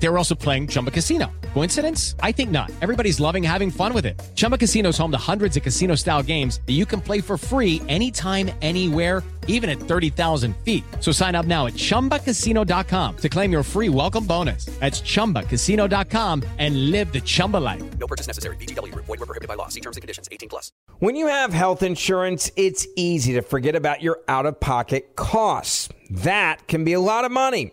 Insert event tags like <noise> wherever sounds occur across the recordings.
They were also playing Chumba Casino. Coincidence? I think not. Everybody's loving having fun with it. Chumba Casino is home to hundreds of casino style games that you can play for free anytime, anywhere, even at 30,000 feet. So sign up now at chumbacasino.com to claim your free welcome bonus. That's chumbacasino.com and live the Chumba life. No purchase necessary. VGW Group. Void were prohibited by law. See terms and conditions. 18 plus. When you have health insurance, it's easy to forget about your out of pocket costs. That can be a lot of money.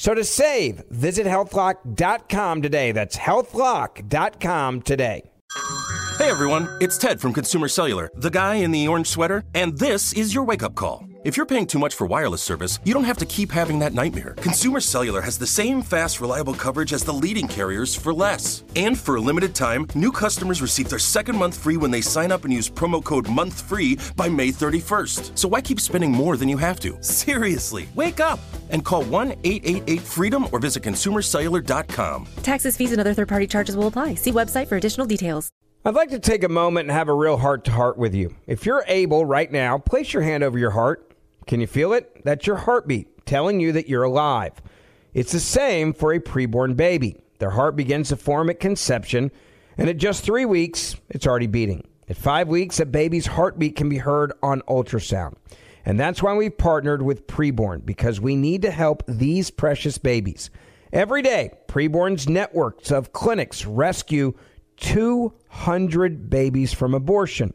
So to save, visit healthlock.com today. That's healthlock.com today. Hey everyone, it's Ted from Consumer Cellular, the guy in the orange sweater, and this is your wake up call. If you're paying too much for wireless service, you don't have to keep having that nightmare. Consumer Cellular has the same fast, reliable coverage as the leading carriers for less. And for a limited time, new customers receive their second month free when they sign up and use promo code MONTHFREE by May 31st. So why keep spending more than you have to? Seriously, wake up and call 1 888 freedom or visit consumercellular.com. Taxes, fees, and other third party charges will apply. See website for additional details. I'd like to take a moment and have a real heart to heart with you. If you're able right now, place your hand over your heart. Can you feel it? That's your heartbeat telling you that you're alive. It's the same for a preborn baby. Their heart begins to form at conception, and at just three weeks, it's already beating. At five weeks, a baby's heartbeat can be heard on ultrasound. And that's why we've partnered with Preborn, because we need to help these precious babies. Every day, Preborn's networks of clinics rescue 200 babies from abortion.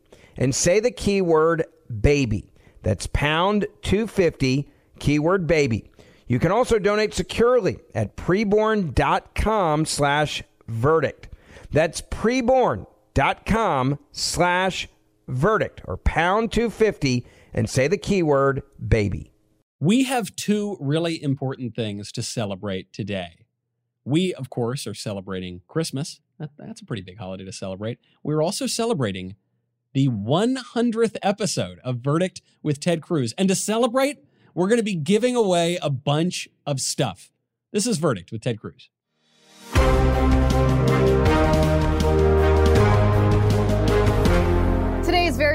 and say the keyword baby. That's pound 250, keyword baby. You can also donate securely at preborn.com slash verdict. That's preborn.com slash verdict or pound 250 and say the keyword baby. We have two really important things to celebrate today. We, of course, are celebrating Christmas. That, that's a pretty big holiday to celebrate. We're also celebrating the 100th episode of Verdict with Ted Cruz. And to celebrate, we're going to be giving away a bunch of stuff. This is Verdict with Ted Cruz.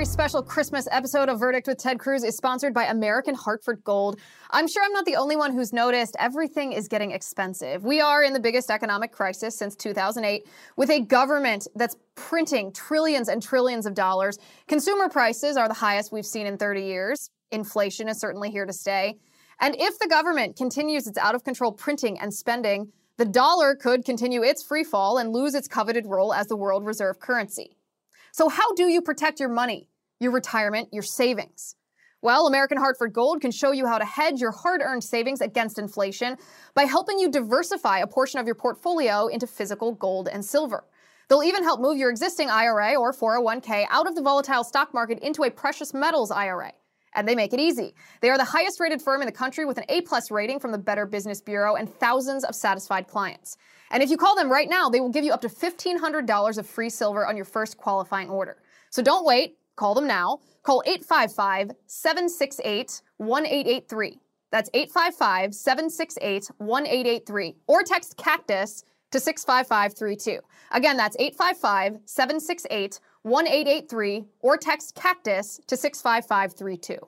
Special Christmas episode of Verdict with Ted Cruz is sponsored by American Hartford Gold. I'm sure I'm not the only one who's noticed everything is getting expensive. We are in the biggest economic crisis since 2008 with a government that's printing trillions and trillions of dollars. Consumer prices are the highest we've seen in 30 years. Inflation is certainly here to stay. And if the government continues its out of control printing and spending, the dollar could continue its free fall and lose its coveted role as the world reserve currency. So, how do you protect your money, your retirement, your savings? Well, American Hartford Gold can show you how to hedge your hard earned savings against inflation by helping you diversify a portion of your portfolio into physical gold and silver. They'll even help move your existing IRA or 401k out of the volatile stock market into a precious metals IRA. And they make it easy. They are the highest rated firm in the country with an A plus rating from the Better Business Bureau and thousands of satisfied clients. And if you call them right now, they will give you up to $1,500 of free silver on your first qualifying order. So don't wait. Call them now. Call 855 768 1883. That's 855 768 1883. Or text cactus to 65532. Again, that's 855 768 1883. Or text cactus to 65532.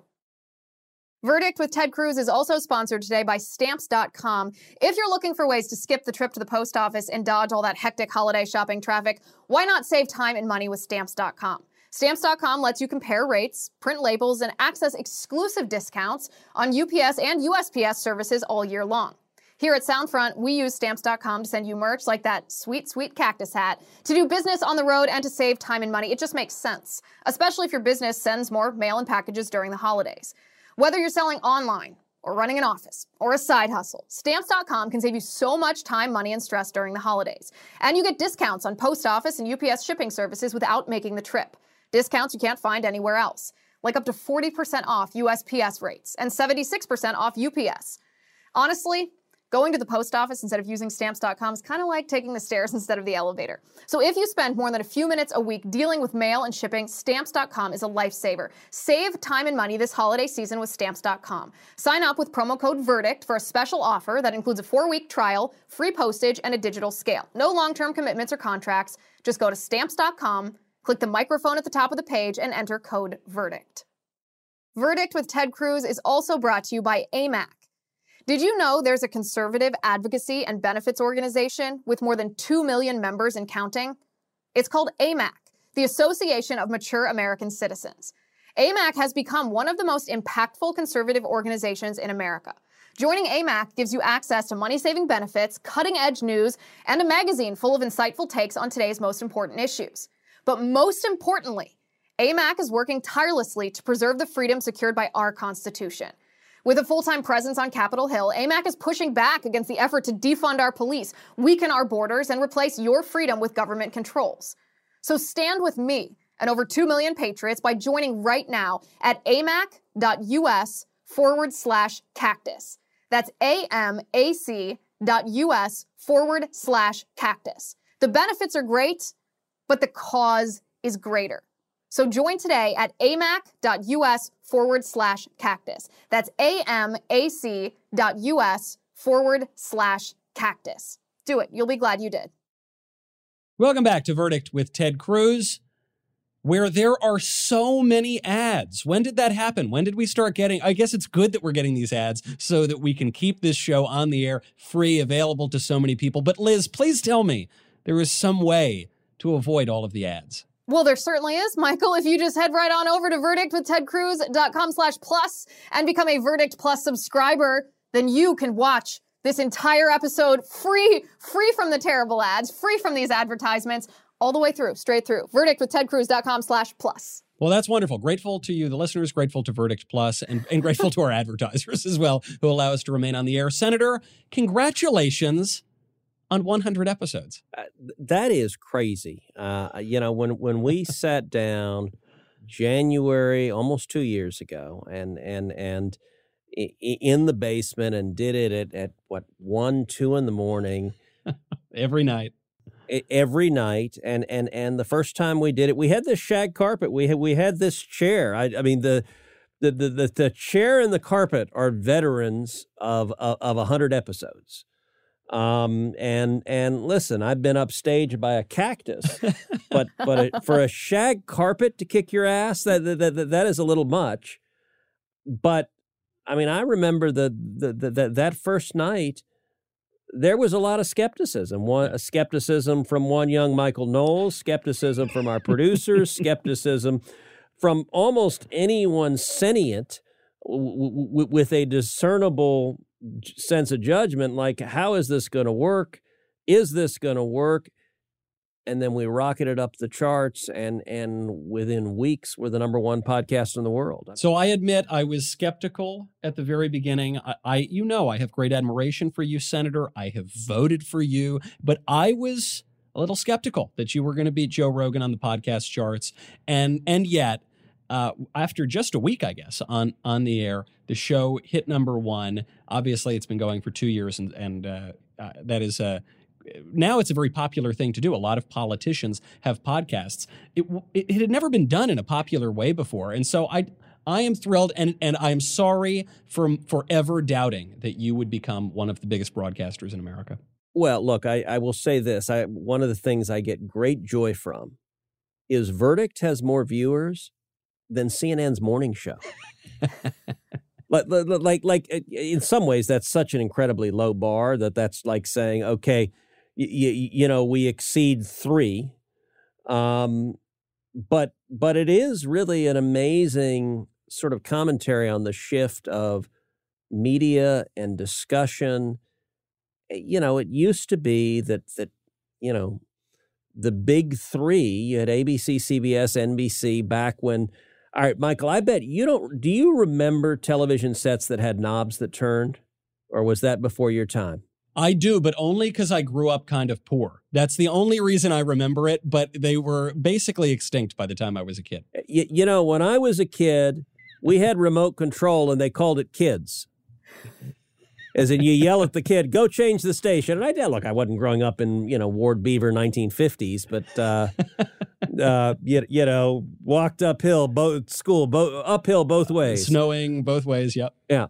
Verdict with Ted Cruz is also sponsored today by Stamps.com. If you're looking for ways to skip the trip to the post office and dodge all that hectic holiday shopping traffic, why not save time and money with Stamps.com? Stamps.com lets you compare rates, print labels, and access exclusive discounts on UPS and USPS services all year long. Here at Soundfront, we use stamps.com to send you merch like that sweet, sweet cactus hat to do business on the road and to save time and money. It just makes sense, especially if your business sends more mail and packages during the holidays. Whether you're selling online, or running an office, or a side hustle, stamps.com can save you so much time, money, and stress during the holidays. And you get discounts on post office and UPS shipping services without making the trip. Discounts you can't find anywhere else, like up to 40% off USPS rates and 76% off UPS. Honestly, Going to the post office instead of using stamps.com is kind of like taking the stairs <laughs> instead of the elevator. So if you spend more than a few minutes a week dealing with mail and shipping, stamps.com is a lifesaver. Save time and money this holiday season with stamps.com. Sign up with promo code VERDICT for a special offer that includes a four week trial, free postage, and a digital scale. No long term commitments or contracts. Just go to stamps.com, click the microphone at the top of the page, and enter code VERDICT. Verdict with Ted Cruz is also brought to you by AMAC. Did you know there's a conservative advocacy and benefits organization with more than 2 million members and counting? It's called AMAC, the Association of Mature American Citizens. AMAC has become one of the most impactful conservative organizations in America. Joining AMAC gives you access to money saving benefits, cutting edge news, and a magazine full of insightful takes on today's most important issues. But most importantly, AMAC is working tirelessly to preserve the freedom secured by our Constitution. With a full time presence on Capitol Hill, AMAC is pushing back against the effort to defund our police, weaken our borders, and replace your freedom with government controls. So stand with me and over 2 million patriots by joining right now at amac.us forward slash cactus. That's amac.us forward slash cactus. The benefits are great, but the cause is greater. So join today at amac.us forward slash cactus. That's amac.us forward slash cactus. Do it. You'll be glad you did. Welcome back to Verdict with Ted Cruz, where there are so many ads. When did that happen? When did we start getting? I guess it's good that we're getting these ads so that we can keep this show on the air, free, available to so many people. But Liz, please tell me there is some way to avoid all of the ads. Well, there certainly is, Michael. If you just head right on over to verdictwithtedcruz.com slash plus and become a Verdict Plus subscriber, then you can watch this entire episode free, free from the terrible ads, free from these advertisements, all the way through, straight through. Verdictwithtedcruz.com slash plus. Well, that's wonderful. Grateful to you, the listeners, grateful to Verdict Plus, and, and grateful to our <laughs> advertisers as well, who allow us to remain on the air. Senator, congratulations on 100 episodes. Uh, that is crazy. Uh, you know, when when we sat down January, almost two years ago, and and and in the basement and did it at, at what one, two in the morning, <laughs> every night. Every night and and and the first time we did it we had this shag carpet. We had we had this chair. I, I mean the the, the the the chair and the carpet are veterans of of, of 100 episodes um, and and listen, I've been upstaged by a cactus, <laughs> but but a, for a shag carpet to kick your ass, that, that that that is a little much. But I mean, I remember the the, the, the that first night. There was a lot of skepticism. One a skepticism from one young Michael Knowles, skepticism from our producers, <laughs> skepticism from almost anyone sentient w- w- with a discernible sense of judgment like how is this going to work? Is this going to work? And then we rocketed up the charts and and within weeks we're the number one podcast in the world. So i admit i was skeptical at the very beginning. I, I, you know i have great admiration for you senator. I have voted for you but i was a little skeptical that you were going to beat joe rogan on the podcast charts. And and yet uh, after just a week, I guess, on on the air, the show hit number one. Obviously, it's been going for two years, and and uh, uh, that is a now it's a very popular thing to do. A lot of politicians have podcasts. It, it, it had never been done in a popular way before, and so I I am thrilled, and and I am sorry for forever doubting that you would become one of the biggest broadcasters in America. Well, look, I, I will say this. I one of the things I get great joy from is Verdict has more viewers than CNN's morning show. like, like, like, uh, in some ways, that's such an incredibly low bar that that's like saying, okay, you, you know, we exceed three. Um, but but it is really an amazing sort of commentary on the shift of media and discussion. Eh, You know, it used to be that that you know the big three. You had ABC, CBS, NBC back when. All right, Michael. I bet you don't. Do you remember television sets that had knobs that turned, or was that before your time? I do, but only because I grew up kind of poor. That's the only reason I remember it, but they were basically extinct by the time I was a kid. you, you know, when I was a kid, we had remote control and they called it kids. As in, you yell at the kid, go change the station. And I did. Look, I wasn't growing up in, you know, Ward Beaver 1950s, but, uh, <laughs> uh, you, you know, walked uphill, both school, bo- uphill both ways. Snowing both ways, yep. Yeah.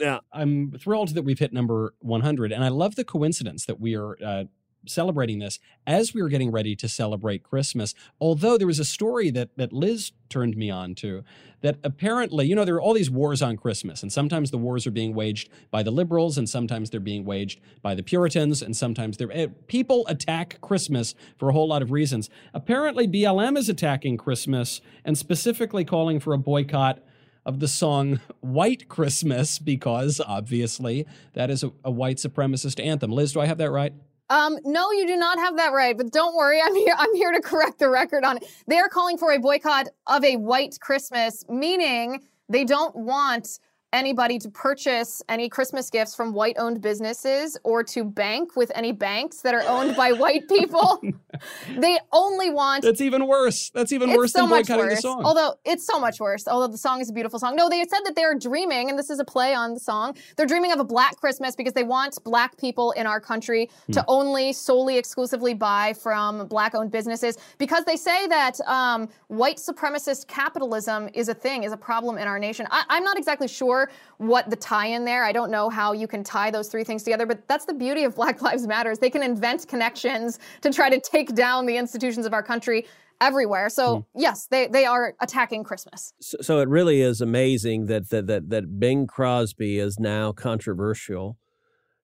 Yeah. I'm thrilled that we've hit number 100. And I love the coincidence that we are uh, celebrating this as we were getting ready to celebrate Christmas. Although there was a story that, that Liz turned me on to that apparently, you know, there are all these wars on Christmas, and sometimes the wars are being waged by the liberals, and sometimes they're being waged by the Puritans, and sometimes they're. eh, People attack Christmas for a whole lot of reasons. Apparently, BLM is attacking Christmas and specifically calling for a boycott of the song <laughs> White Christmas because obviously that is a, a white supremacist anthem. Liz, do I have that right? Um, no, you do not have that right. But don't worry, I'm here. I'm here to correct the record on it. They are calling for a boycott of a white Christmas, meaning they don't want anybody to purchase any Christmas gifts from white-owned businesses or to bank with any banks that are owned by white people. <laughs> they only want That's even worse. That's even worse so than boycotting worse. the song. Although it's so much worse. Although the song is a beautiful song. No, they said that they're dreaming, and this is a play on the song. They're dreaming of a black Christmas because they want black people in our country Hmm. to only solely exclusively buy from black-owned businesses because they say that um, white supremacist capitalism is a thing, is a problem in our nation. I, I'm not exactly sure what the tie-in there. I don't know how you can tie those three things together, but that's the beauty of <laughs> Black Lives Matters. They can invent connections to try to take down the institutions of our country everywhere. So hmm. yes, they, they are attacking Christmas. So, so it really is amazing that, that that that Bing Crosby is now controversial.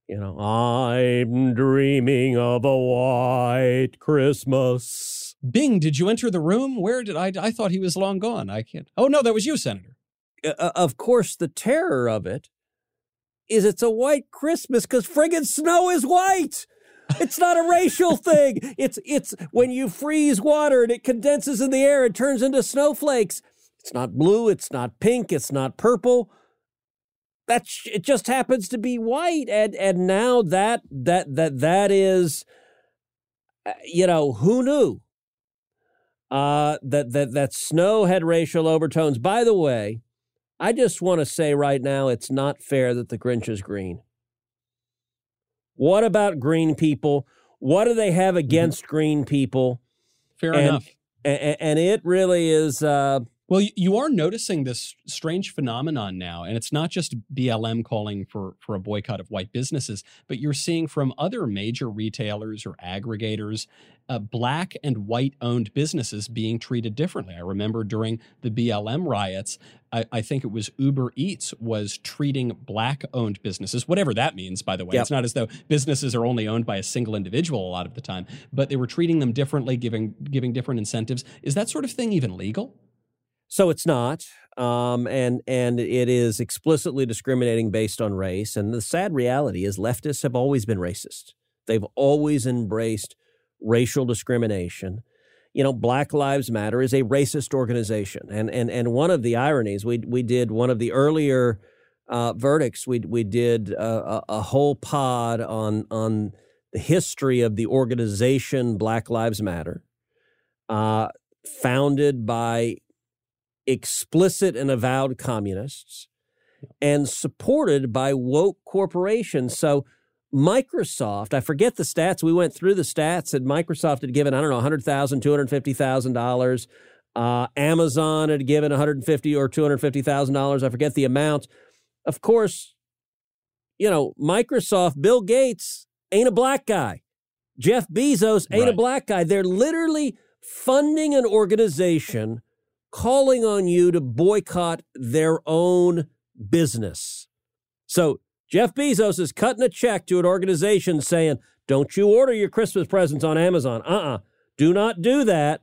You know, I'm dreaming of a white Christmas. Bing, did you enter the room? Where did I? I thought he was long gone. I can't. Oh no, that was you, Senator. Uh, of course, the terror of it is it's a white Christmas because friggin' snow is white. It's not a racial <laughs> thing. It's it's when you freeze water and it condenses in the air, it turns into snowflakes. It's not blue. It's not pink. It's not purple. That's it just happens to be white, and and now that that that that is, uh, you know, who knew uh, that that that snow had racial overtones. By the way, I just want to say right now, it's not fair that the Grinch is green. What about green people? What do they have against green people? Fair And- enough. And, and it really is. Uh, Well, you are noticing this strange phenomenon now, and it's not just BLM calling for for a boycott of white businesses, but you're seeing from other major retailers or aggregators, uh, black and white owned businesses being treated differently. I remember during the BLM riots, I, I think it was Uber Eats was treating black owned businesses, whatever that means, by the way. Yep. It's not as though businesses are only owned by a single individual a lot of the time, but they were treating them differently, giving giving different incentives. Is that sort of thing even legal? So it's not, um, and and it is explicitly discriminating based on race. And the sad reality is, leftists have always been racist. They've always embraced racial discrimination. You know, Black Lives Matter is a racist organization, and and and one of the ironies we we did one of the earlier uh, verdicts we we did a, a, a whole pod on on the history of the organization Black Lives Matter, uh, founded by explicit and avowed communists and supported by woke corporations. So Microsoft, I forget the stats. We went through the stats and Microsoft had given, I don't know, $100,000, $250,000. Uh, Amazon had given 150 or $250,000. I forget the amount. Of course, you know, Microsoft, Bill Gates ain't a black guy. Jeff Bezos ain't a black guy. They're literally funding an organization calling on you to boycott their own business. So Jeff Bezos is cutting a check to an organization saying, don't you order your Christmas presents on Amazon. Uh uh Do not do that.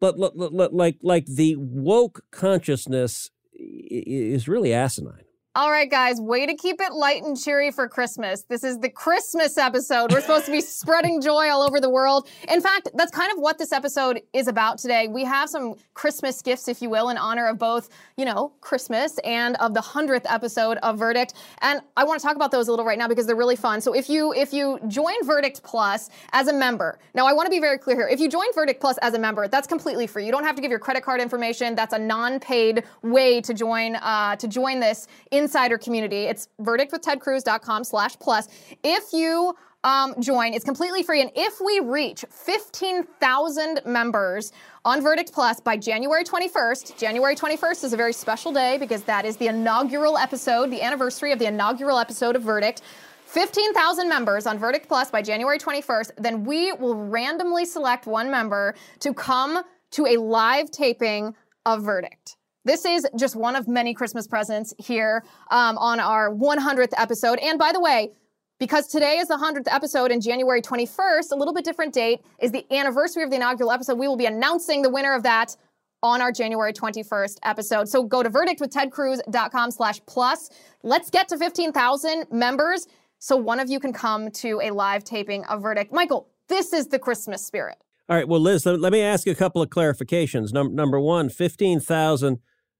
but like like the woke consciousness is really asinine. All right, guys, way to keep it light and cheery for Christmas. This is the Christmas episode. We're supposed to be spreading joy all over the world. In fact, that's kind of what this episode is about today. We have some Christmas gifts, if you will, in honor of both, you know, Christmas and of the 100th episode of Verdict. And I want to talk about those a little right now because they're really fun. So if you if you join Verdict Plus as a member, now I want to be very clear here. If you join Verdict Plus as a member, that's completely free. You don't have to give your credit card information. That's a non-paid way to join uh, to join this in insider community. It's verdictwithtedcruz.com slash plus. If you um, join, it's completely free. And if we reach 15,000 members on Verdict Plus by January 21st, January 21st is a very special day because that is the inaugural episode, the anniversary of the inaugural episode of Verdict. 15,000 members on Verdict Plus by January 21st, then we will randomly select one member to come to a live taping of Verdict. This is just one of many Christmas presents here um, on our 100th episode. And by the way, because today is the 100th episode and January 21st, a little bit different date, is the anniversary of the inaugural episode. We will be announcing the winner of that on our January 21st episode. So go to verdictwithtedcruz.com slash plus. Let's get to 15,000 members so one of you can come to a live taping of Verdict. Michael, this is the Christmas spirit. All right. Well, Liz, let, me ask you a couple of clarifications. Num- number one, 15,000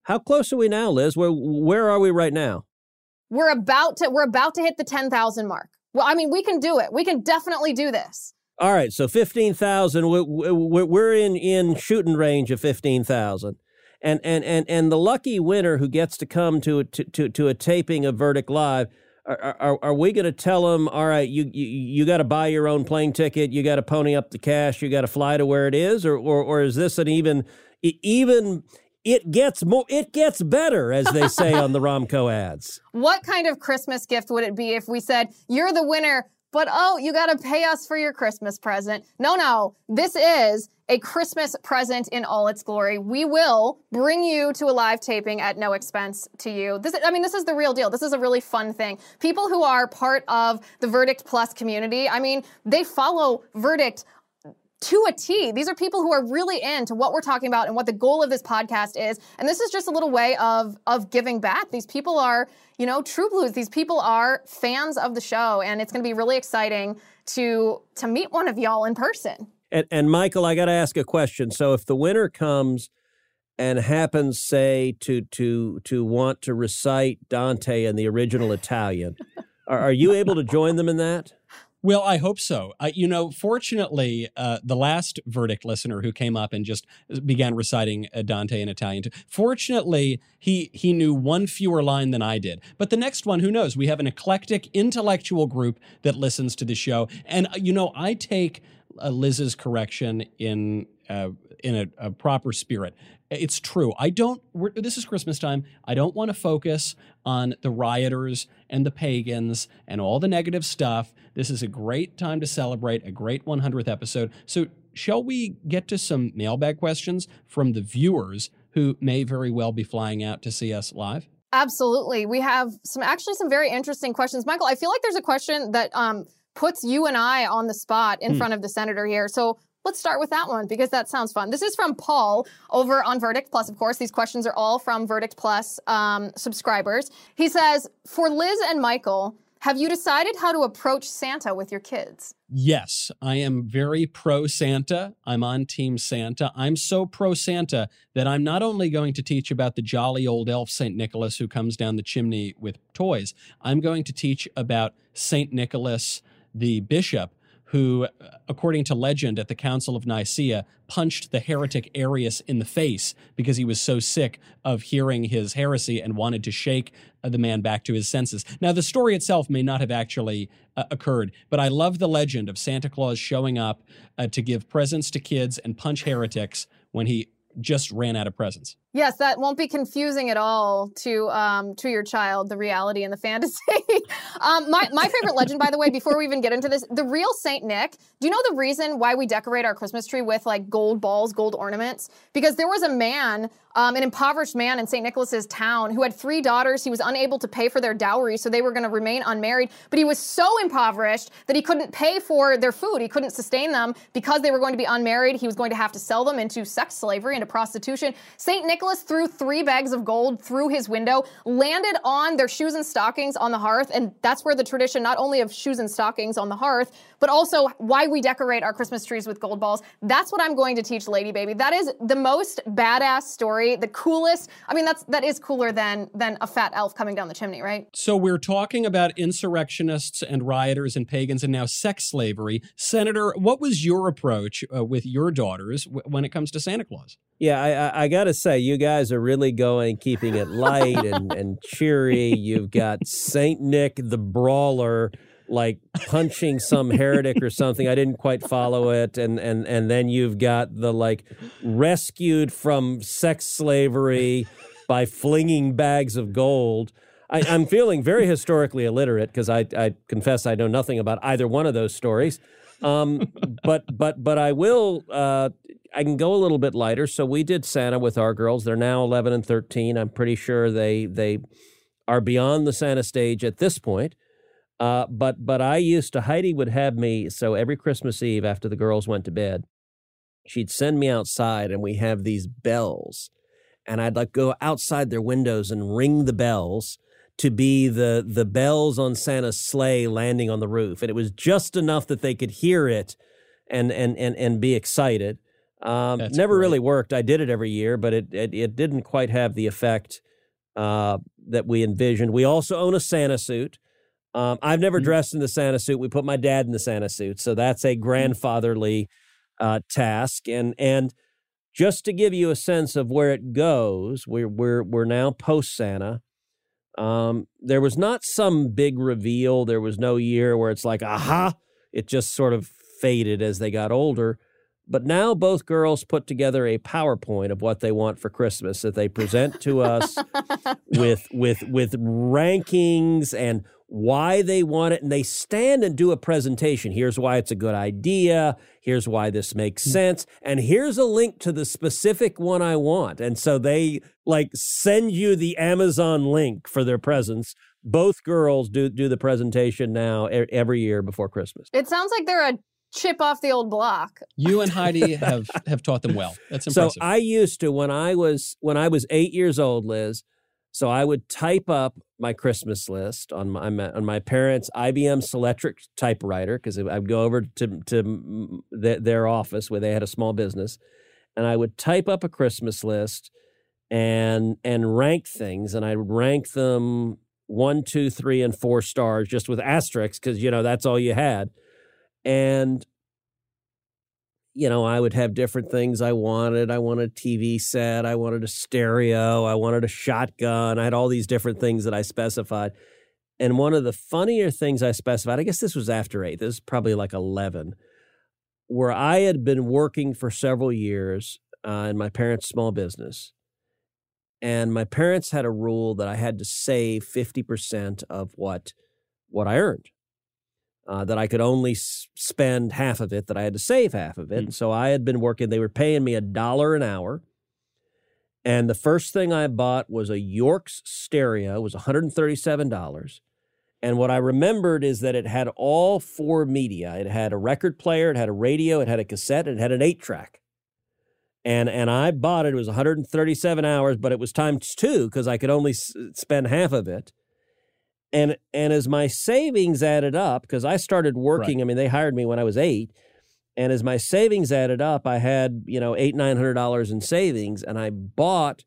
how close are we now, Liz? Where where are we right now? We're about to we're about to hit the 10,000 mark. Well, I mean, we can do it. We can definitely do this. All right, so 15,000 we're we're in in shooting range of 15,000. And and and and the lucky winner who gets to come to to to, to a taping of Verdict Live are, are, are, we going to tell them, all right, you, you, you got to buy your own plane ticket, you got to pony up the cash, you got to fly to where it is, or, or, or is this an even, even, it gets more it gets better as they say on the Ronco ads? <laughs> What kind of christmas gift would it be if we said you're the winner but oh you got to pay us for your christmas present. No no. This is a christmas present in all its glory. We will bring you to a live taping at no expense to you. This i mean this is the real deal. This is a really fun thing. People who are part of the verdict plus community i mean they follow verdict to a T. These are people who are really into what we're talking about and what the goal of this podcast is. And this is just a little way of of giving back. These people are, you know, true blues. These people are fans of the show, and it's going to be really exciting to to meet one of y'all in person. And, and Michael, I got to ask a question. So if the winner comes and happens, say, to to to want to recite Dante in the original Italian, are, are you able to join them in that? Well, I hope so. Uh, you know, fortunately, uh, the last verdict listener who came up and just began reciting uh, Dante in Italian, fortunately, he he knew one fewer line than I did. But the next one, who knows? We have an eclectic intellectual group that listens to the show, and uh, you know, I take uh, Liz's correction in uh, in a, a, proper spirit. It's true. I don't. this is Christmas time. I don't want to focus on the rioters and the pagans and all the negative stuff. This is a great time to celebrate a great 100th episode. So, shall we get to some mailbag questions from the viewers who may very well be flying out to see us live? Absolutely. We have some actually some very interesting questions. Michael, I feel like there's a question that um, puts you and I on the spot in hmm. front of the senator here. So Let's start with that one because that sounds fun. This is from Paul over on Verdict Plus, of course. These questions are all from Verdict Plus um, subscribers. He says, For Liz and Michael, have you decided how to approach Santa with your kids? Yes, I am very pro Santa. I'm on Team Santa. I'm so pro Santa that I'm not only going to teach about the jolly old elf St. Nicholas who comes down the chimney with toys, I'm going to teach about St. Nicholas, the bishop, who, according to legend at the Council of Nicaea, punched the heretic Arius in the face because he was so sick of hearing his heresy and wanted to shake uh, the man back to his senses. Now, the story itself may not have actually uh, occurred, but I love the legend of Santa Claus showing up uh, to give presents to kids and punch heretics when he just ran out of presents. Yes, that won't be confusing at all to um, to your child, the reality and the <laughs> fantasy. um, my, my favorite legend, by the way, before we even get into this, the real Saint Nick. Do you know the reason why we decorate our Christmas tree with like gold balls, gold ornaments? Because there was a man um, an impoverished man in St. Nicholas's town who had three daughters. He was unable to pay for their dowry, so they were going to remain unmarried. But he was so impoverished that he couldn't pay for their food. He couldn't sustain them because they were going to be unmarried. He was going to have to sell them into sex slavery, into prostitution. St. Nicholas threw three bags of gold through his window, landed on their shoes and stockings on the hearth, and that's where the tradition not only of shoes and stockings on the hearth, but also why we decorate our Christmas trees with gold balls. That's what I'm going to teach Lady Baby. That is the most badass story, the coolest. I mean, that's that is cooler than than a fat elf coming down the chimney, right? So we're talking about insurrectionists and rioters and pagans and now sex slavery. Senator, what was your approach uh, with your daughters w- when it comes to Santa Claus? Yeah, I, I, I got to say, you guys are really going, keeping it light and, <laughs> and cheery. You've got Saint Nick the Brawler like punching some heretic or something. I didn't quite follow it, and and and then you've got the like rescued from sex slavery by flinging bags of gold. I, am feeling very historically illiterate because I, I confess I know nothing about either one of those stories. Um, but but but I will. Uh, I can go a little bit lighter. So we did Santa with our girls. They're now 11 and 13. I'm pretty sure they they are beyond the Santa stage at this point. Uh, but but I used to Heidi would have me so every Christmas Eve after the girls went to bed, she'd send me outside and we have these bells, and I'd like go outside their windows and ring the bells to be the the bells on Santa's sleigh landing on the roof, and it was just enough that they could hear it and and and and be excited. Um, never great. really worked. I did it every year, but it it, it didn't quite have the effect uh, that we envisioned. We also own a Santa suit. Um, I've never Mhm. dressed in the Santa suit. We put my dad in the Santa suit, so that's a grandfatherly uh, task. And and just to give you a sense of where it goes, we're we're we're now post Santa. Um, there was not some big reveal. There was no year where it's like, aha! It just sort of faded as they got older. But now both girls put together a PowerPoint of what they want for Christmas that they present to us <laughs> with with with rankings and why they want it. And they stand and do a presentation. Here's why it's a good idea. Here's why this makes mm. sense. And here's a link to the specific one i want. And so they like send you the amazon link for their presents. Both girls do do the presentation now every year before christmas. It sounds like they're a chip off the old block. You and <laughs> Heidi have have taught them well. That's impressive. So. I used to when I was when I was eight years old, Liz. So I would type up my Christmas list on my my- on my parents' IBM Selectric typewriter because I'd go over to to their, their office where they had a small business, and I would type up a Christmas list and and rank things, and I would rank them one, two, three, and four stars just with asterisks because you know that's all you had, and you know, I would have different things I wanted. I wanted a TV set, I wanted a stereo, I wanted a shotgun. I had all these different things that I specified. And one of the funnier things I specified, I guess this was after eight, this is probably like 11, where I had been working for several years uh, in my parents' small business. And my parents had a rule that I had to save 50% of what, what I earned uh, that I could only s- spend half of it, that I had to save half of it. And so I had been working, they were paying me a dollar an hour. And the first thing I bought was a Yorx stereo, it was $137. And what I remembered is that it had all four media. It had a record player, it had a radio, it had a cassette, and it had an eight track. And and I bought it. It was 137 hours, but it was times two because I could only s- spend half of it and and as my savings added up because i started working i mean they hired me when i was eight and as my savings added up i had you know eight nine hundred dollars in savings and i bought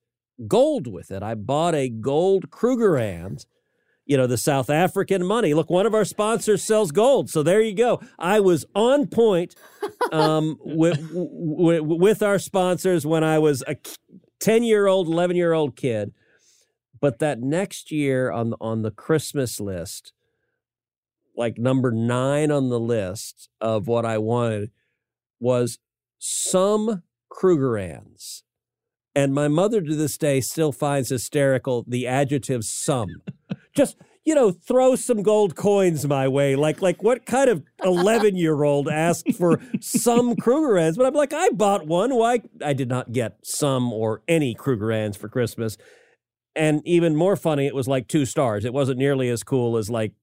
gold with it. I bought a gold krugerrand you know the south african money. Look one of our sponsors sells gold so there you go. I was on point um, with, with with our sponsors when i was a 10 year old 11 year old kid but that next year on the, on the Christmas list, like number nine on the list of what I wanted was some Krugerrands And my mother to this day still finds hysterical the adjective some. <laughs> Just you know, throw some gold coins my way. Like, like what kind of 11 year old asked for some Krugerrands? But I'm like, I bought one. Why? I did not get some or any Krugerrands for Christmas. And even more funny, it was like two stars. It wasn't nearly as cool as like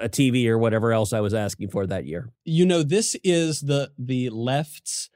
a TV or whatever else I was asking for that year. You know, this is the the left's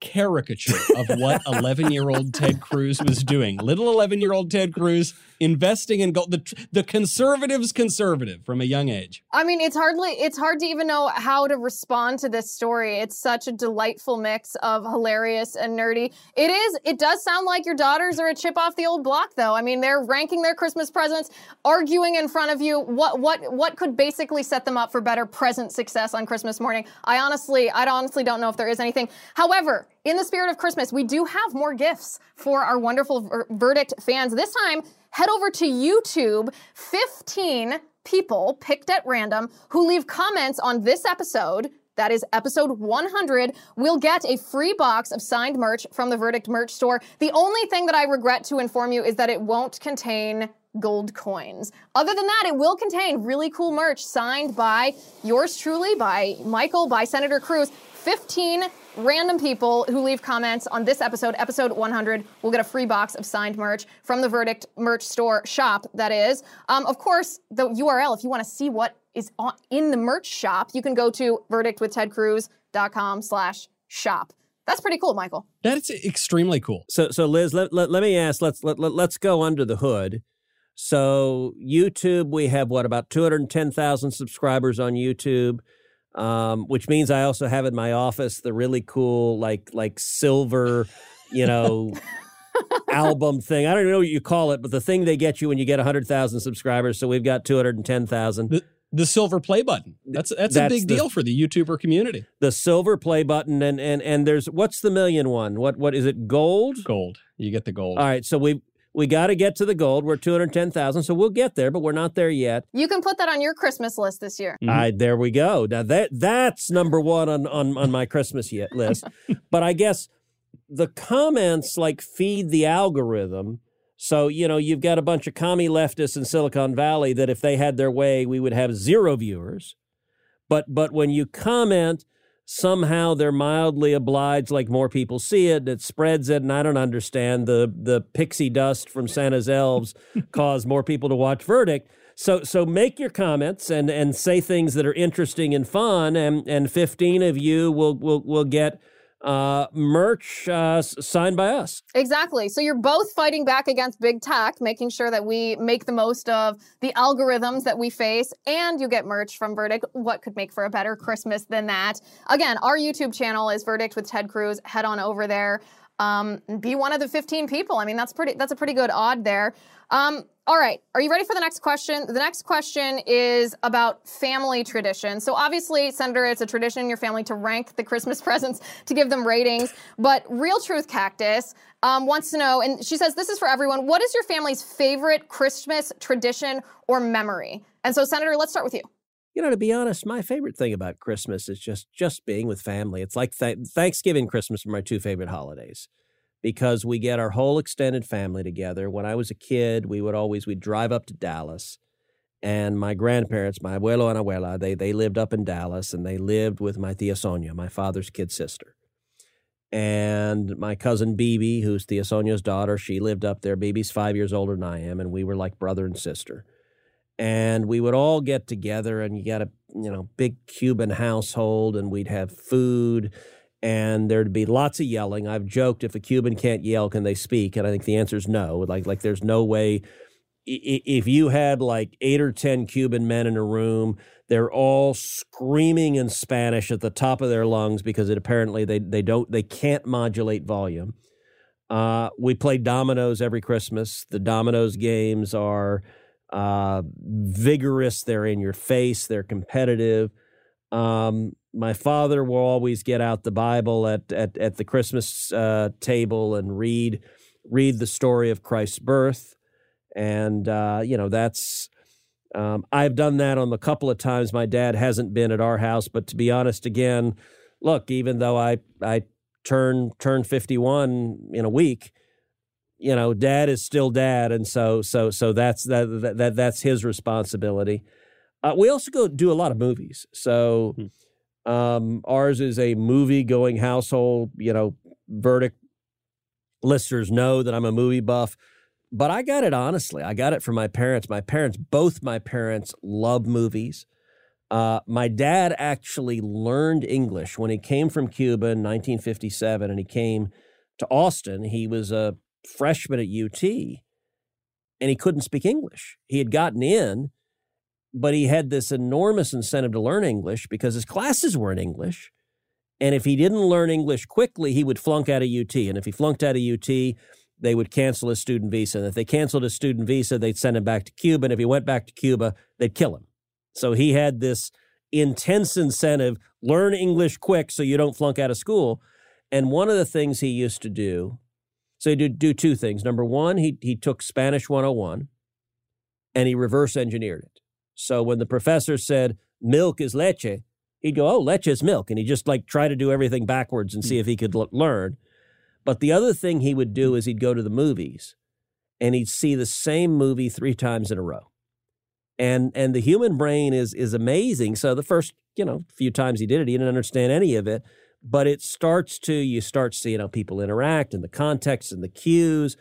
caricature of what <laughs> 11 year old Ted Cruz was doing. Little 11 year old Ted Cruz investing in gold. The, the conservatives conservative from a young age. I mean, it's hardly, it's hard to even know how to respond to this story. It's such a delightful mix of hilarious and nerdy. It is, it does sound like your daughters are a chip off the old block, though. I mean, they're ranking their Christmas presents, arguing in front of you. What, what, what could basically set them up for better present success on Christmas morning? I honestly, I honestly don't know if there is anything. However, in the spirit of Christmas, we do have more gifts for our wonderful ver- verdict fans. This time, head over to YouTube. 15 people picked at random who leave comments on this episode. That is episode 100. Will get a free box of signed merch from the Verdict merch store. The only thing that I regret to inform you is that it won't contain gold coins. Other than that, it will contain really cool merch signed by yours truly, by Michael, by Senator Cruz. 15 random people who leave comments on this episode, episode 100, will get a free box of signed merch from the Verdict merch store shop, that is. Um, of course, the URL, if you want to see what is on, in the merch shop, you can go to verdictwithtedcruz.com slash shop. That's pretty cool, Michael. That's extremely cool. So, so Liz, let, let, let me ask, let's, let, let, let's go under the hood. So YouTube, we have what, about 210,000 subscribers on YouTube um, which means I also have in my office the really cool like like silver, you know, <laughs> album thing. I don't know what you call it, but the thing they get you when you get hundred thousand subscribers. So we've got two hundred and ten thousand. The, the silver play button. That's that's, that's a big the, deal for the YouTuber community. The silver play button, and and and there's what's the million one? What what is it? Gold. Gold. You get the gold. All right. So we we got to get to the gold. We're 210,000, so we'll get there, but we're not there yet. You can put that on your Christmas list this year. Mm-hmm. I, there we go. Now that that's number one on, on, on my Christmas yet list. <laughs> but I guess the comments like feed the algorithm. So, you know, you've got a bunch of commie leftists in Silicon Valley that if they had their way, we would have zero viewers. But but when you comment somehow they're mildly obliged, like more people see it, it spreads it, and I don't understand the the pixie dust from Santa's elves <laughs> cause more people to watch Verdict. So so make your comments and and say things that are interesting and fun, and and fifteen of you will will will get uh, merch uh, signed by us. Exactly. So you're both fighting back against big tech, making sure that we make the most of the algorithms that we face, and you get merch from Verdict. What could make for a better Christmas than that? Again, our YouTube channel is Verdict with Ted Cruz. Head on over there. Um, be one of the 15 people. I mean, that's pretty. That's a pretty good odd there. Um, all right. Are you ready for the next question? The next question is about family tradition. So obviously, Senator, it's a tradition in your family to rank the Christmas <laughs> presents to give them ratings. But Real Truth Cactus um, wants to know, and she says this is for everyone. What is your family's favorite Christmas tradition or memory? And so, Senator, let's start with you. You know, to be honest, my favorite thing about Christmas is just just being with family. It's like th- Thanksgiving, Christmas are my two favorite holidays because we get our whole extended family together. When I was a kid, we would always we'd drive up to Dallas, and my grandparents, my abuelo and abuela, they they lived up in Dallas, and they lived with my tia Sonia, my father's kid sister, and my cousin Bibi, who's tia Sonia's daughter. She lived up there. Bibi's five years older than I am, and we were like brother and sister. And we would all get together, and you got a you know big Cuban household, and we'd have food and there'd be lots of yelling. I've joked if a Cuban can't yell, can they speak? And I think the answer is no. Like like there's no way. If you had like eight or ten Cuban men in a room, they're all screaming in Spanish at the top of their lungs because it apparently they they don't they can't modulate volume. Uh, we play dominoes every Christmas. The dominoes games are uh, vigorous. They're in your face. They're competitive. Um, my father will always get out the Bible at at, at the Christmas uh, table and read read the story of Christ's birth, and uh, you know that's um, I've done that on a couple of times. My dad hasn't been at our house, but to be honest, again, look, even though I I turn turn fifty one in a week, you know, dad is still dad, and so so so that's that, that, that that's his responsibility. Uh, we also go do a lot of movies. So um, ours is a movie going household. You know, verdict listeners know that I'm a movie buff, but I got it honestly. I got it from my parents. My parents, both my parents, love movies. Uh, my dad actually learned English when he came from Cuba in 1957 and he came to Austin. He was a freshman at UT and he couldn't speak English. He had gotten in, but he had this enormous incentive to learn English because his classes were in English. And if he didn't learn English quickly, he would flunk out of UT. And if he flunked out of UT, they would cancel his student visa. And if they canceled his student visa, they'd send him back to Cuba. And if he went back to Cuba, they'd kill him. So he had this intense incentive learn English quick so you don't flunk out of school. And one of the things he used to do, so he did do two things. Number one, he, he took Spanish 101 and he reverse engineered it. So when the professor said milk is leche, he'd go, oh, leche is milk. And he just like try to do everything backwards and see hmm. if he could l- learn. But the other thing he would do hmm. is he'd go to the movies and he'd see the same movie three times in a row and and the human brain is is amazing. So the first you know few times he did it, he didn't understand any of it, but it starts to you start seeing how people interact and the context and the cues.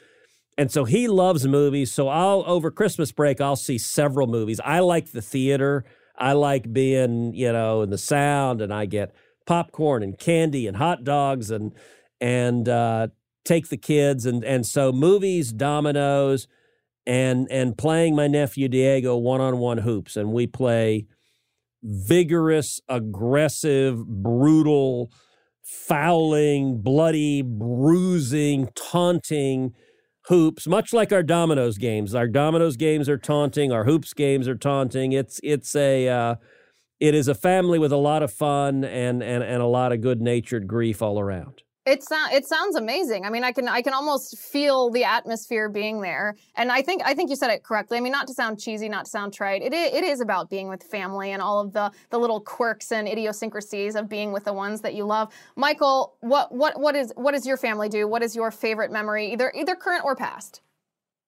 And so he loves movies. So I'll over Christmas break, I'll see several movies. I like the theater. I like being, you know, in the sound, and I get popcorn and candy and hot dogs and and uh, take the kids and and so movies, dominoes, and and playing my nephew Diego one on one hoops, and we play vigorous, aggressive, brutal, fouling, bloody, bruising, taunting hoops, much like our dominoes games. Our dominoes games are taunting. Our hoops games are taunting. It's it's a uh, it is a family with a lot of fun and and and a lot of good natured grief all around. It sounds it sounds amazing. I mean, I can I can almost feel the atmosphere being there, and I think I think you said it correctly. I mean, not to sound cheesy, not to sound trite. It is, it is about being with family and all of the the little quirks and idiosyncrasies of being with the ones that you love. Michael, what what what is what does your family do? What is your favorite memory, either either current or past?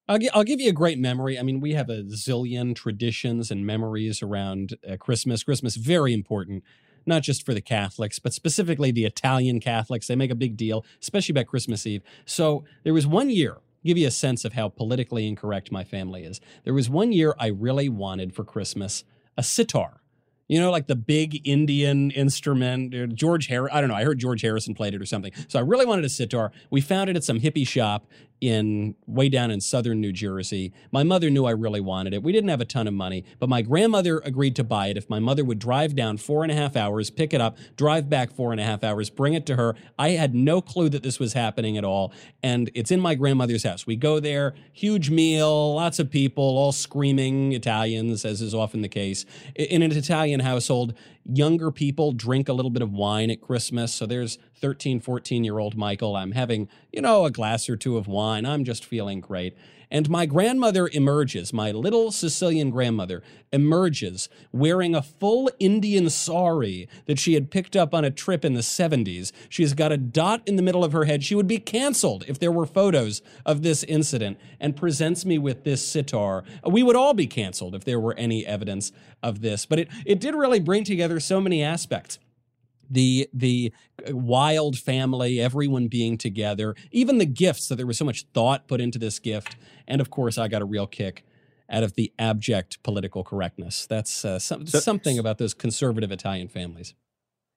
I'll, I'll give you a great memory. I mean, we have a zillion traditions and memories around uh, Christmas. Christmas very important not just for the Catholics, but specifically the Italian Catholics. They make a big deal, especially about Christmas Eve. So there was one year, give you a sense of how politically incorrect my family is. There was one year I really wanted for Christmas a sitar. You know, like the big Indian instrument, uh, George Harrison. I don't know. I heard George Harrison played it or something. So I really wanted a sitar. We found it at some hippie shop in way down in southern New Jersey. My mother knew I really wanted it. We didn't have a ton of money, but my grandmother agreed to buy it if my mother would drive down four and a half hours, pick it up, drive back four and a half hours, bring it to her. I had no clue that this was happening at all. And it's in my grandmother's house. We go there, huge meal, lots of people, all screaming Italians, as is often the case. In an Italian household, younger people drink a little bit of wine at Christmas. So there's 13, 14 year old Michael. I'm having, you know, a glass or two of wine. I'm just feeling great. And my grandmother emerges, my little Sicilian grandmother emerges wearing a full Indian sari that she had picked up on a trip in the 70s. She's got a dot in the middle of her head. She would be canceled if there were photos of this incident and presents me with this sitar. We would all be canceled if there were any evidence of this. But it, it did really bring together so many aspects the the wild family, everyone being together, even the gifts. So there was so much thought put into this gift, and of course, I got a real kick out of the abject political correctness. That's uh, some, So- something about those conservative Italian families.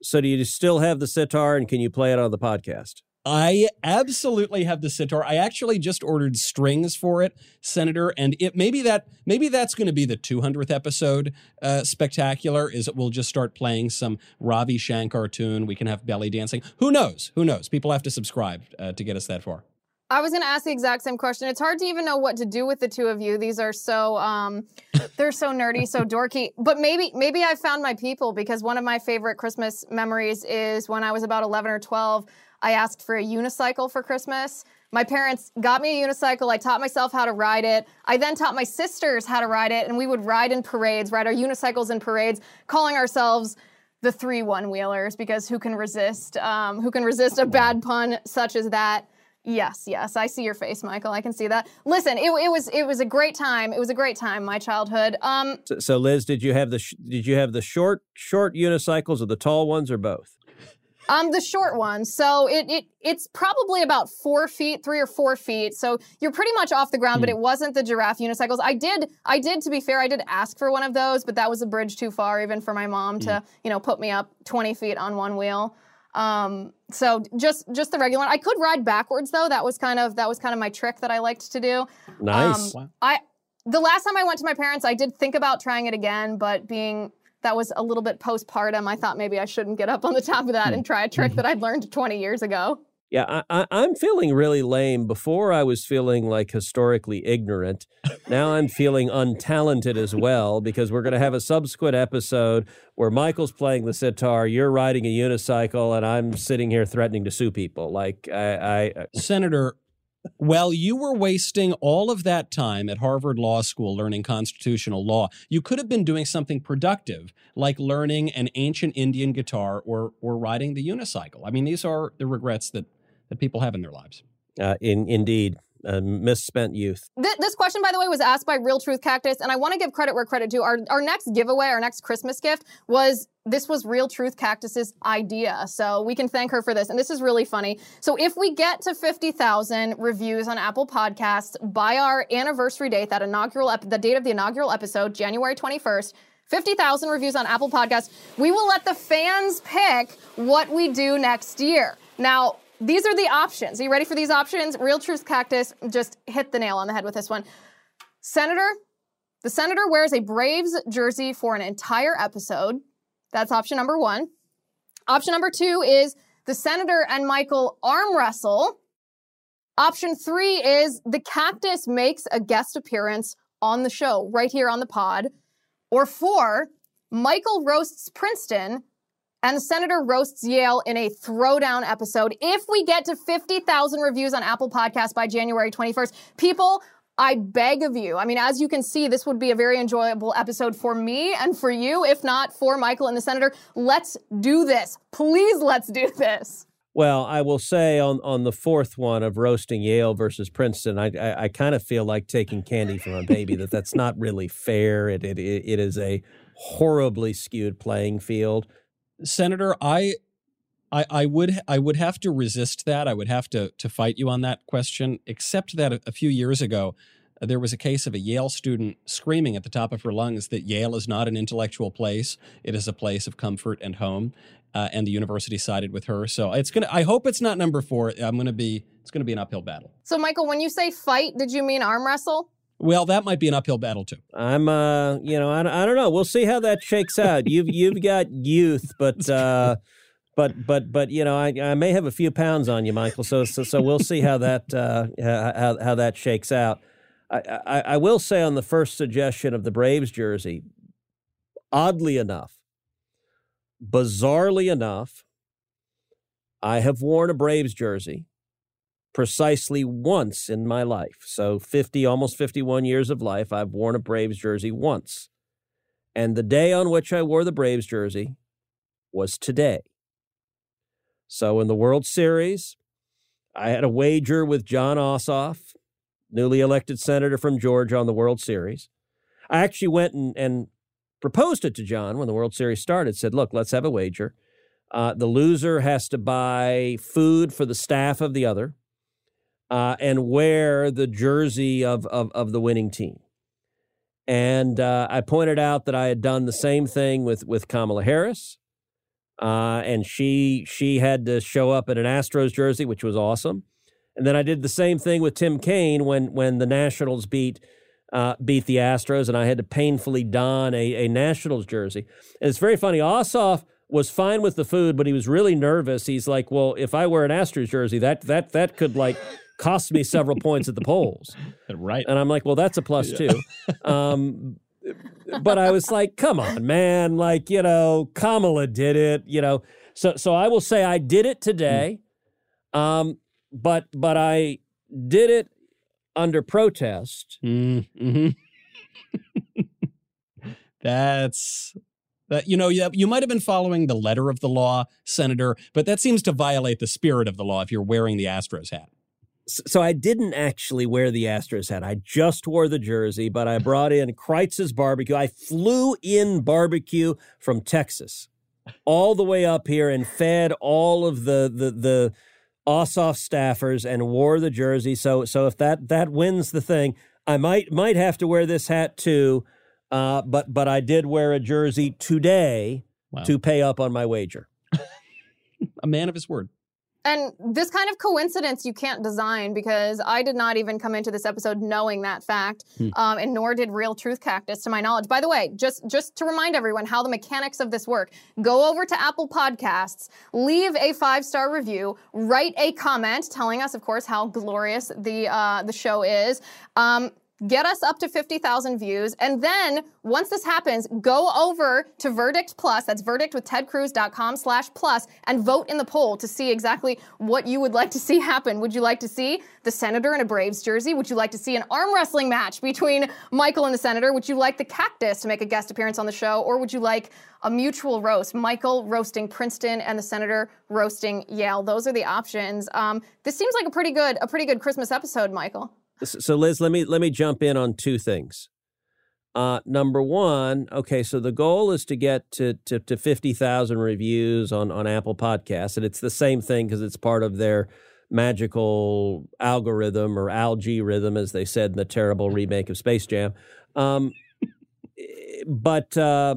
So do you still have the sitar and can you play it on the podcast? I absolutely have the sitar. I actually just ordered strings for it, Senator, and it maybe that maybe that's going to be the 200th episode. Uh, spectacular is it we'll just start playing some Ravi Shankar tune. We can have belly dancing. Who knows? Who knows? People have to subscribe uh, to get us that far. I was going to ask the exact same question. It's hard to even know what to do with the two of you. These are so um, they're so nerdy, so dorky. But maybe maybe I found my people because one of my favorite Christmas memories is when I was about 11 or 12. I asked for a unicycle for Christmas. My parents got me a unicycle. I taught myself how to ride it. I then taught my sisters how to ride it, and we would ride in parades, ride our unicycles in parades, calling ourselves the three one wheelers because who can resist? Um, who can resist a bad pun such as that? Yes, yes, I see your face, Michael. I can see that. Listen, it, it was it was a great time. It was a great time, my childhood. Um, So, so Liz, did you have the sh- did you have the short short unicycles or the tall ones or both? Um, the short one. So it it it's probably about four feet, three or four feet. So you're pretty much off the ground, but it wasn't the giraffe unicycles. I did I did to be fair, I did ask for one of those, but that was a bridge too far, even for my mom to you know put me up 20 feet on one wheel. Um, so just just the regular one. I could ride backwards though. That was kind of that was kind of my trick that I liked to do. Nice. Um, I the last time I went to my parents, I did think about trying it again, but being that was a little bit postpartum, I thought maybe I shouldn't get up on the top of that hmm. and try a trick hmm. that I'd learned 20 years ago. Yeah, I, I, I'm feeling really lame. Before I was feeling like historically ignorant. Now I'm feeling untalented as well because we're going to have a subsequent episode where Michael's playing the sitar, you're riding a unicycle, and I'm sitting here threatening to sue people. Like I, I Senator, while you were wasting all of that time at Harvard Law School learning constitutional law, you could have been doing something productive, like learning an ancient Indian guitar or or riding the unicycle. I mean, these are the regrets that that people have in their lives. uh, in indeed, misspent youth. Th- this question, by the way, was asked by Real Truth Cactus, and I want to give credit where credit due. Our, our next giveaway, our next Christmas gift, was this was Real Truth Cactus's idea. So we can thank her for this. And this is really funny. So if we get to 50,000 reviews on Apple Podcasts by our anniversary date, that inaugural, ep- the date of the inaugural episode, January 21st, 50,000 reviews on Apple Podcasts, we will let the fans pick what we do next year. Now, these are the options. Are you ready for these options? Real Truth Cactus just hit the nail on the head with this one. Senator, the senator wears a Braves jersey for an entire episode. That's option number one. Option number two is the senator and Michael arm wrestle. Option three is the cactus makes a guest appearance on the show, right here on the pod. Or four, Michael roasts Princeton and the senator roasts Yale in a throwdown episode. If we get to 50,000 reviews on Apple Podcasts by January 21st, people, I beg of you. I mean, as you can see, this would be a very enjoyable episode for me and for you, if not for Michael and the senator. Let's do this. Please, let's do this. Well, I will say on, on the fourth one of roasting Yale versus Princeton, I I, I kind of feel like taking candy from a baby. that that's not really fair. It, it it is a horribly skewed playing field. Senator, I, I, I would, I would have to resist that. I would have to to fight you on that question. Except that a, a few years ago, uh, there was a case of a Yale student screaming at the top of her lungs that Yale is not an intellectual place; it is a place of comfort and home. Uh, and the university sided with her. So it's gonna. I hope it's not number four. I'm gonna be. It's gonna be an uphill battle. So, Michael, when you say fight, did you mean arm wrestle? Well, that might be an uphill battle too. I'm uh you know I, I don't know. We'll see how that shakes out. You've you've got youth, but <laughs> uh but but but you know I, I may have a few pounds on you, Michael. So so, so we'll see how that uh how how that shakes out. I, I I will say on the first suggestion of the Braves jersey, oddly enough, bizarrely enough, I have worn a Braves jersey precisely once in my life. So 50, almost 51 years of life, I've worn a Braves jersey once. And the day on which I wore the Braves jersey was today. So in the World Series, I had a wager with Jon Ossoff, newly elected senator from Georgia, on the World Series. I actually went and, and proposed it to Jon when the World Series started, said, look, let's have a wager. Uh, the loser has to buy food for the staff of the other uh, and wear the jersey of, of, of the winning team. And uh, I pointed out that I had done the same thing with, with Kamala Harris. Uh, and she she had to show up in an Astros jersey, which was awesome. And then I did the same thing with Tim Kaine when when the Nationals beat uh, beat the Astros, and I had to painfully don a, a Nationals jersey. And it's very funny. Ossoff was fine with the food, but he was really nervous. He's like, "Well, if I wear an Astros jersey, that that that could like cost me several points at the polls." <laughs> Right. And I'm like, "Well, that's a plus too." Um, but I was like, "Come on, man! Like, you know, Kamala did it. You know." So, so I will say I did it today, um, but but I did it under protest. Mm-hmm. <laughs> That's that. You know, you might have been following the letter of the law, Senator, but that seems to violate the spirit of the law if you're wearing the Astros hat. So I didn't actually wear the Astros hat. I just wore the jersey, but I brought in Kreuz's barbecue. I flew in barbecue from Texas all the way up here and fed all of the the the Ossoff staffers and wore the jersey. So so if that that wins the thing, I might might have to wear this hat too. Uh, but but I did wear a jersey today Wow. to pay up on my wager. <laughs> A man of his word. And this kind of coincidence you can't design because I did not even come into this episode knowing that fact, um, and nor did Real Truth Cactus, to my knowledge. By the way, just just to remind everyone how the mechanics of this work: go over to Apple Podcasts, leave a five star review, write a comment telling us, of course, how glorious the uh, the show is. Um, get us up to 50,000 views. And then once this happens, go over to Verdict Plus, that's verdict with tedcruz.com slash plus, and vote in the poll to see exactly what you would like to see happen. Would you like to see the Senator in a Braves jersey? Would you like to see an arm wrestling match between Michael and the Senator? Would you like the Cactus to make a guest appearance on the show? Or would you like a mutual roast? Michael roasting Princeton and the Senator roasting Yale. Those are the options. Um, this seems like a pretty good, a pretty good Christmas episode, Michael. So Liz, let me let me jump in on two things. Uh, number one, okay, so the goal is to get to to, to fifty thousand reviews on on Apple Podcasts, and it's the same thing because it's part of their magical algorithm or algae rhythm, as they said in the terrible remake of Space Jam. Um, but uh,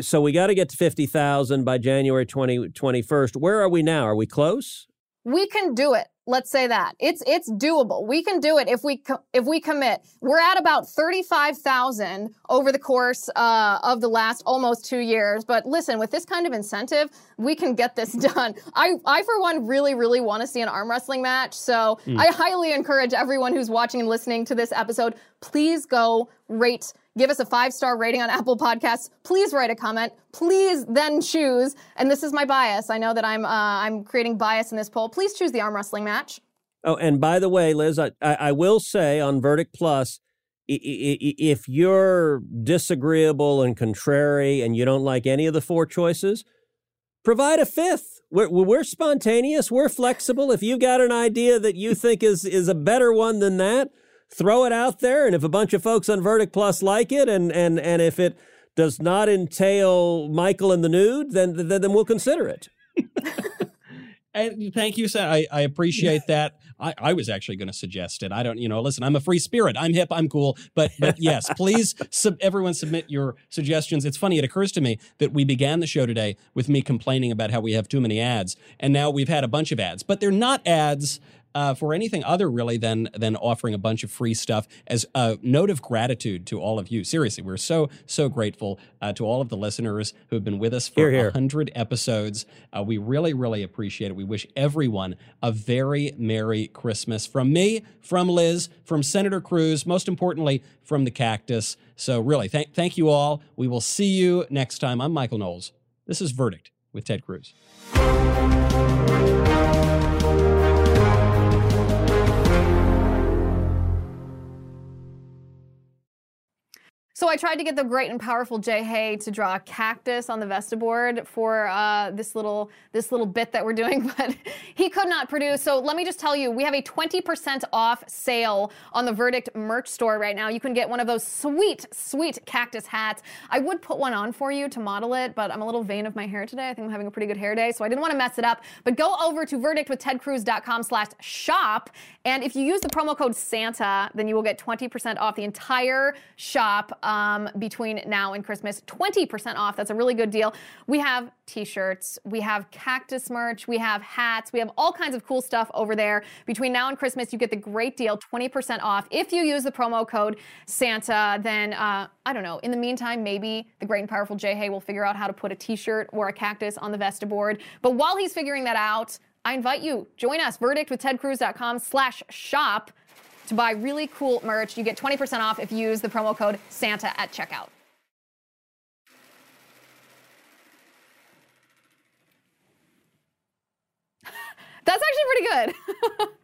so we got to get to fifty thousand by January 20, 21st. Where are we now? Are we close? we can do it let's say that. It's it's doable. We can do it if we co- if we commit. We're at about 35,000 over the course uh, of the last almost 2 years. But listen with this kind of incentive we can get this <laughs> done. I i for one really really want to see an arm wrestling match. So i highly encourage everyone who's watching and listening to this episode please go rate give us a five star rating on Apple Podcasts. Please write a comment. Please then choose. And this is my bias. I know that I'm uh, I'm creating bias in this poll. Please choose the arm wrestling match. Oh, and by the way, Liz, I, I, I will say on Verdict Plus, if you're disagreeable and contrary and you don't like any of the four choices, provide a fifth. We're, we're spontaneous. We're flexible. If you've got an idea that you think is is a better one than that, throw it out there. And if a bunch of folks on Verdict Plus like it, and and and if it does not entail Michael in the nude, then then, then we'll consider it. <laughs> And thank you, Sam. I, I appreciate <laughs> that. I, I was actually going to suggest it. I don't, you know, listen, I'm a free spirit. I'm hip. I'm cool. But, but yes, <laughs> please, sub, everyone submit your suggestions. It's funny. It occurs to me that we began the show today with me complaining about how we have too many ads. And now we've had a bunch of ads, but they're not ads. Uh, for anything other really than than offering a bunch of free stuff as a note of gratitude to all of you. Seriously, we're so so grateful uh, to all of the listeners who have been with us for hear. 100 episodes. Uh, we really, really appreciate it. We wish everyone a very Merry Christmas from me, from Liz, from Senator Cruz, most importantly, from the Cactus. So, really, thank, thank you all. We will see you next time. I'm Michael Knowles. This is Verdict with Ted Cruz. So I tried to get the great and powerful Jay Hay to draw a cactus on the Vesta board for uh, this little this little bit that we're doing, <laughs> but he could not produce. So let me just tell you, we have a 20% off sale on the Verdict merch store right now. You can get one of those sweet, sweet cactus hats. I would put one on for you to model it, but I'm a little vain of my hair today. I think I'm having a pretty good hair day, so I didn't want to mess it up. But go over to verdictwithtedcruz.com slash shop, and if you use the promo code Santa, then you will get 20% off the entire shop um, between now and Christmas. 20% off. That's a really good deal. We have t-shirts, we have cactus merch, we have hats, we have all kinds of cool stuff over there. Between now and Christmas, you get the great deal, 20% off. If you use the promo code Santa, then uh, I don't know. In the meantime, maybe the great and powerful Jay Hay will figure out how to put a t-shirt or a cactus on the Vesta board. But while he's figuring that out, I invite you, join us, verdictwithtedcruz.com slash shop to buy really cool merch. You get 20% off if you use the promo code Santa at checkout. <laughs> That's actually pretty good. <laughs>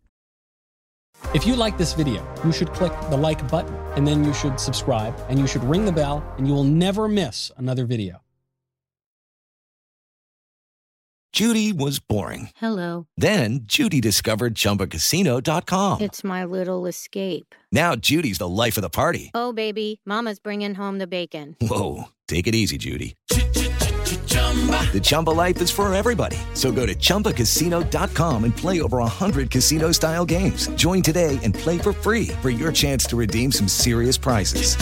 If you like this video, you should click the like button and then you should subscribe and you should ring the bell and you will never miss another video. Judy was boring. Hello. Then Judy discovered ChumbaCasino.com. It's my little escape. Now Judy's the life of the party. Oh, baby, Mama's bringing home the bacon. Whoa, take it easy, Judy. The Chumba life is for everybody. So go to ChumbaCasino.com and play over 100 casino style games. Join today and play for free for your chance to redeem some serious prizes.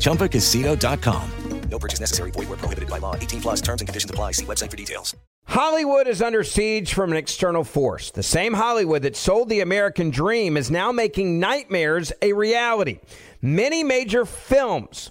ChumbaCasino.com. No purchase necessary. Void where prohibited by law. 18 plus terms and conditions apply. See website for details. Hollywood is under siege from an external force. The same Hollywood that sold the American dream is now making nightmares a reality. Many major films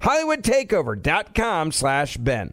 hollywoodtakeover.com slash ben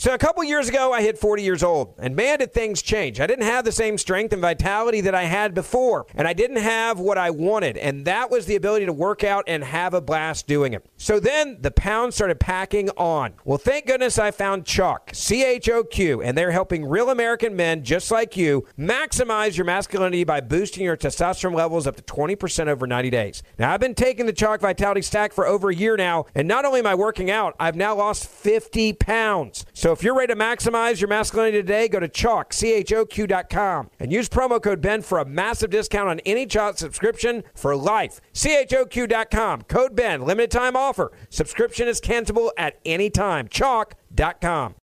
So a couple years ago, I hit 40 years old, and man, did things change. I didn't have the same strength and vitality that I had before, and I didn't have what I wanted, and that was the ability to work out and have a blast doing it. So then the pounds started packing on. Well, thank goodness I found Choq, C H O Q, and they're helping real American men just like you maximize your masculinity by boosting your testosterone levels up to 20% over 90 days. Now, I've been taking the Choq Vitality Stack for over a year now, and not only am I working out, I've now lost 50 pounds. So if you're ready to maximize your masculinity today, go to choq, C-H-O-Q.com and use promo code Ben for a massive discount on any Choq subscription for life. C-H-O-Q.com, code Ben, limited time offer. Subscription is cancelable at any time. Choq.com.